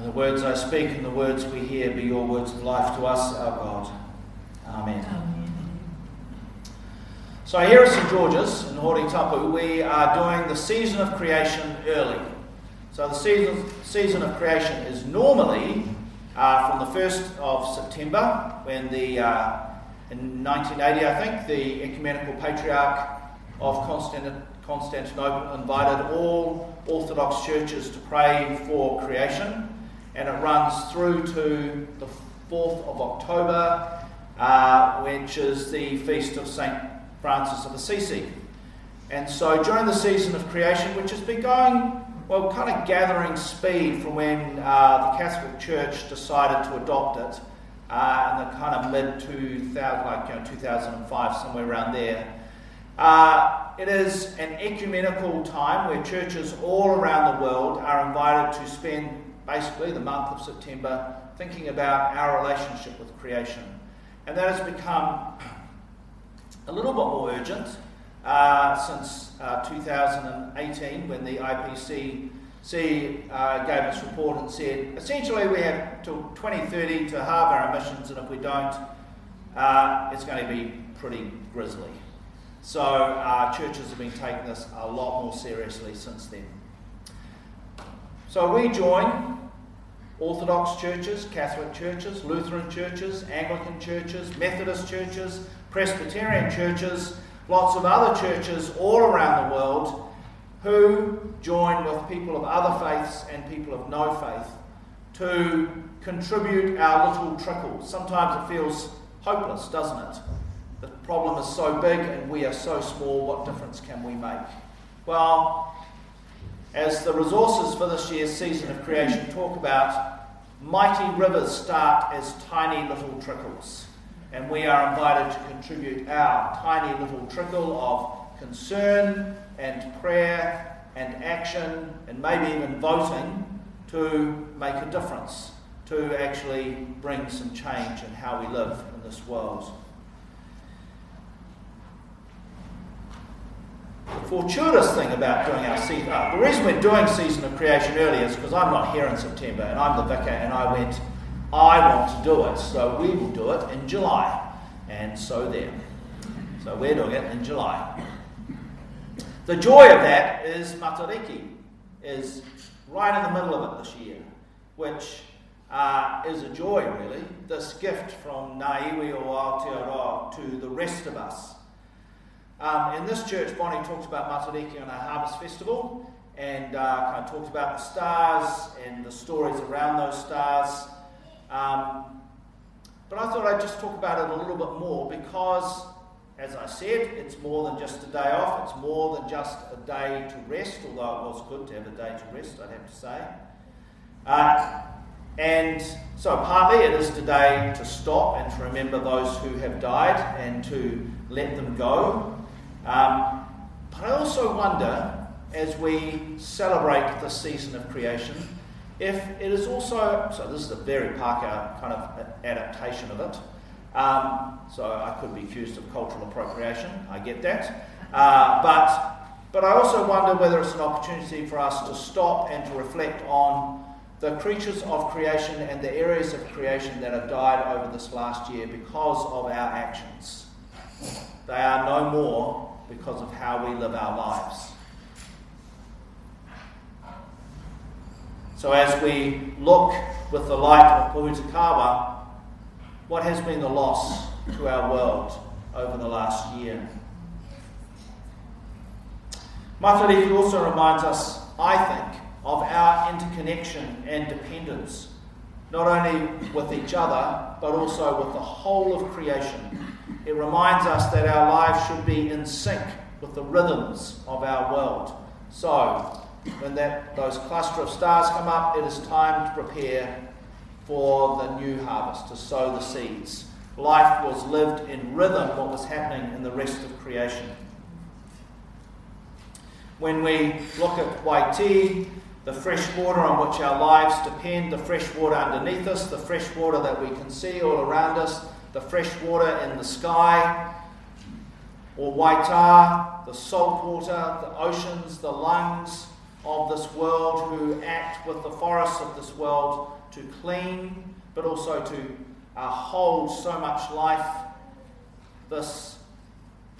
And the words I speak and the words we hear be your words of life to us, our God. Amen. Amen. So here at St George's in Hori Tapu, we are doing the season of creation early. So the season, season of creation is normally uh, from the 1st of September, when the, uh, in 1980, I think, the Ecumenical Patriarch of Constantinople invited all Orthodox churches to pray for creation and it runs through to the 4th of October, uh, which is the feast of St. Francis of Assisi. And so during the season of creation, which has been going, well, kind of gathering speed from when uh, the Catholic Church decided to adopt it uh, in the kind of mid 2000, like you know, 2005, somewhere around there. Uh, it is an ecumenical time where churches all around the world are invited to spend basically the month of September, thinking about our relationship with creation. And that has become a little bit more urgent uh, since uh, 2018 when the IPCC uh, gave its report and said essentially we have till 2030 to halve our emissions, and if we don't, uh, it's going to be pretty grisly. So uh, churches have been taking this a lot more seriously since then. So we join Orthodox churches, Catholic churches, Lutheran churches, Anglican churches, Methodist churches, Presbyterian churches, lots of other churches all around the world who join with people of other faiths and people of no faith to contribute our little trickle. Sometimes it feels hopeless, doesn't it? The problem is so big and we are so small, what difference can we make? Well, as the resources for this year's season of creation talk about, mighty rivers start as tiny little trickles. And we are invited to contribute our tiny little trickle of concern and prayer and action and maybe even voting to make a difference, to actually bring some change in how we live in this world. Fortuitous thing about doing our season, uh, the reason we're doing season of creation early is because I'm not here in September and I'm the vicar and I went, I want to do it, so we will do it in July. And so there. So we're doing it in July. The joy of that is Matariki, is right in the middle of it this year, which uh, is a joy, really. This gift from ngā iwi o Aotearoa to the rest of us um, in this church, Bonnie talked about Matariki on our Harvest Festival and uh, kind of talked about the stars and the stories around those stars. Um, but I thought I'd just talk about it a little bit more because, as I said, it's more than just a day off, it's more than just a day to rest, although it was good to have a day to rest, I'd have to say. Uh, and so, partly it is today to stop and to remember those who have died and to let them go. Um, but I also wonder, as we celebrate the season of creation, if it is also, so this is a very Parker kind of adaptation of it. Um, so I could be accused of cultural appropriation, I get that. Uh, but, but I also wonder whether it's an opportunity for us to stop and to reflect on the creatures of creation and the areas of creation that have died over this last year because of our actions. They are no more because of how we live our lives. So, as we look with the light of Pohutukawa, what has been the loss to our world over the last year? Matariki also reminds us, I think, of our interconnection and dependence, not only with each other, but also with the whole of creation it reminds us that our lives should be in sync with the rhythms of our world. So, when that, those cluster of stars come up, it is time to prepare for the new harvest, to sow the seeds. Life was lived in rhythm, what was happening in the rest of creation. When we look at Waiti, the fresh water on which our lives depend, the fresh water underneath us, the fresh water that we can see all around us, the fresh water in the sky, or Waita, the salt water, the oceans, the lungs, of this world who act with the forests of this world to clean, but also to uh, hold so much life, this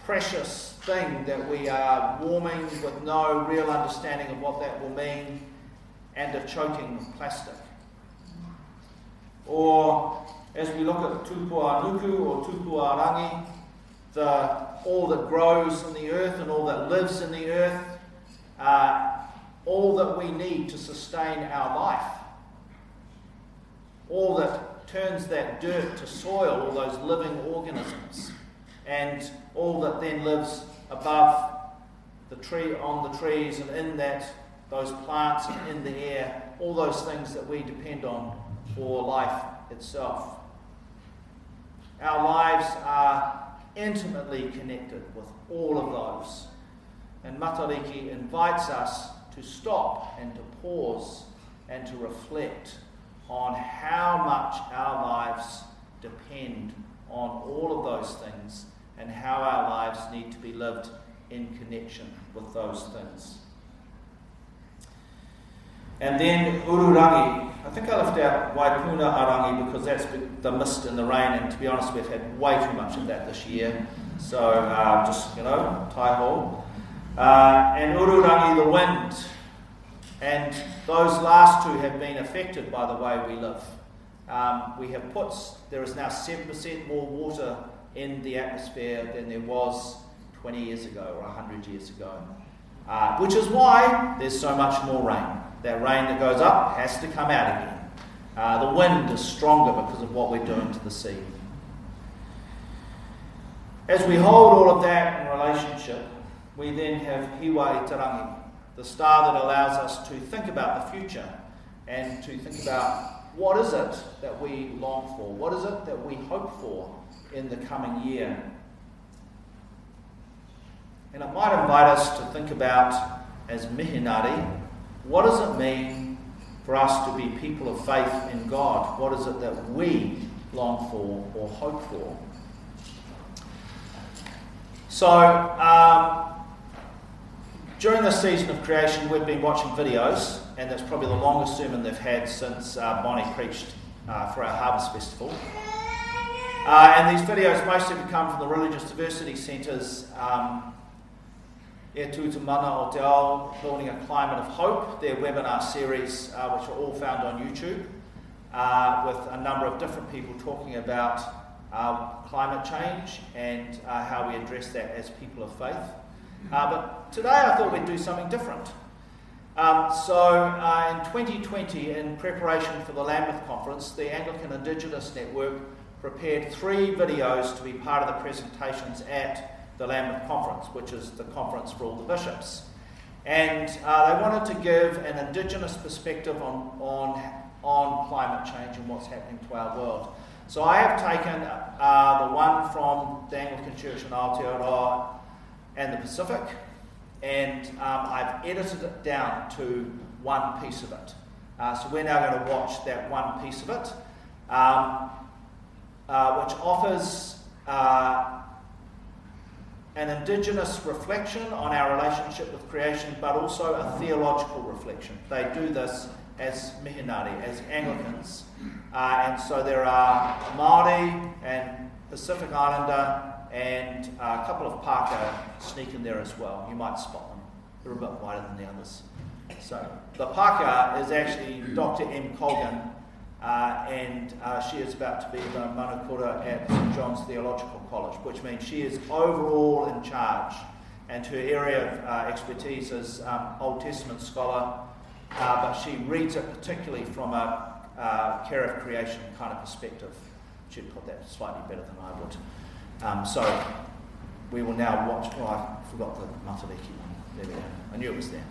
precious thing that we are warming with no real understanding of what that will mean, and of choking with plastic. Or as we look at Tupuānuku or Tupuārangi, the, all that grows in the earth and all that lives in the earth, uh, all that we need to sustain our life, all that turns that dirt to soil, all those living organisms, and all that then lives above the tree, on the trees, and in that those plants and in the air, all those things that we depend on for life itself. Our lives are intimately connected with all of those. And Matariki invites us to stop and to pause and to reflect on how much our lives depend on all of those things and how our lives need to be lived in connection with those things. And then Ururangi. I think I left out Waipuna-ā-Rangi because that's the mist and the rain, and to be honest, we've had way too much of that this year. So uh, just, you know, tie hole. Uh, and Ururangi, the wind. And those last two have been affected by the way we live. Um, we have put, there is now 7% more water in the atmosphere than there was 20 years ago or 100 years ago. Uh, which is why there's so much more rain. That rain that goes up has to come out again. Uh, the wind is stronger because of what we're doing to the sea. As we hold all of that in relationship, we then have Hiwa-i-te-rangi, the star that allows us to think about the future and to think about what is it that we long for? What is it that we hope for in the coming year? And it might invite us to think about, as mihinare, what does it mean for us to be people of faith in God? What is it that we long for or hope for? So, um, during this season of creation, we've been watching videos, and that's probably the longest sermon they've had since uh, Bonnie preached uh, for our Harvest Festival. Uh, and these videos mostly come from the Religious Diversity Centre's um, Tū Mana o Te Ao, Building a Climate of Hope, their webinar series, uh, which are all found on YouTube, uh, with a number of different people talking about uh, climate change and uh, how we address that as people of faith. Uh, but today I thought we'd do something different. Um, so, uh, in 2020, in preparation for the Lambeth Conference, the Anglican Indigenous Network prepared three videos to be part of the presentations at the Lambeth Conference, which is the conference for all the bishops. And uh, they wanted to give an Indigenous perspective on, on, on climate change and what's happening to our world. So I have taken uh, the one from the Anglican Church in Aotearoa and the Pacific, and um, I've edited it down to one piece of it. Uh, so we're now going to watch that one piece of it, um, uh, which offers uh, an indigenous reflection on our relationship with creation, but also a theological reflection. They do this as mihinare, as Anglicans. Uh, and so there are Māori and Pacific Islander and uh, a couple of Pākehā sneak in there as well. You might spot them. They're a bit wider than the others. So the Pākehā is actually Dr. M. Colgan, uh, and uh, she is about to be the manukura at St John's Theological College, which means she is overall in charge. And her area of uh, expertise is um, Old Testament scholar, uh, but she reads it particularly from a uh, care of creation kind of perspective. She'd put that slightly better than I would. Um, so we will now watch. Oh, I forgot the Matariki one. There we go. I knew it was there.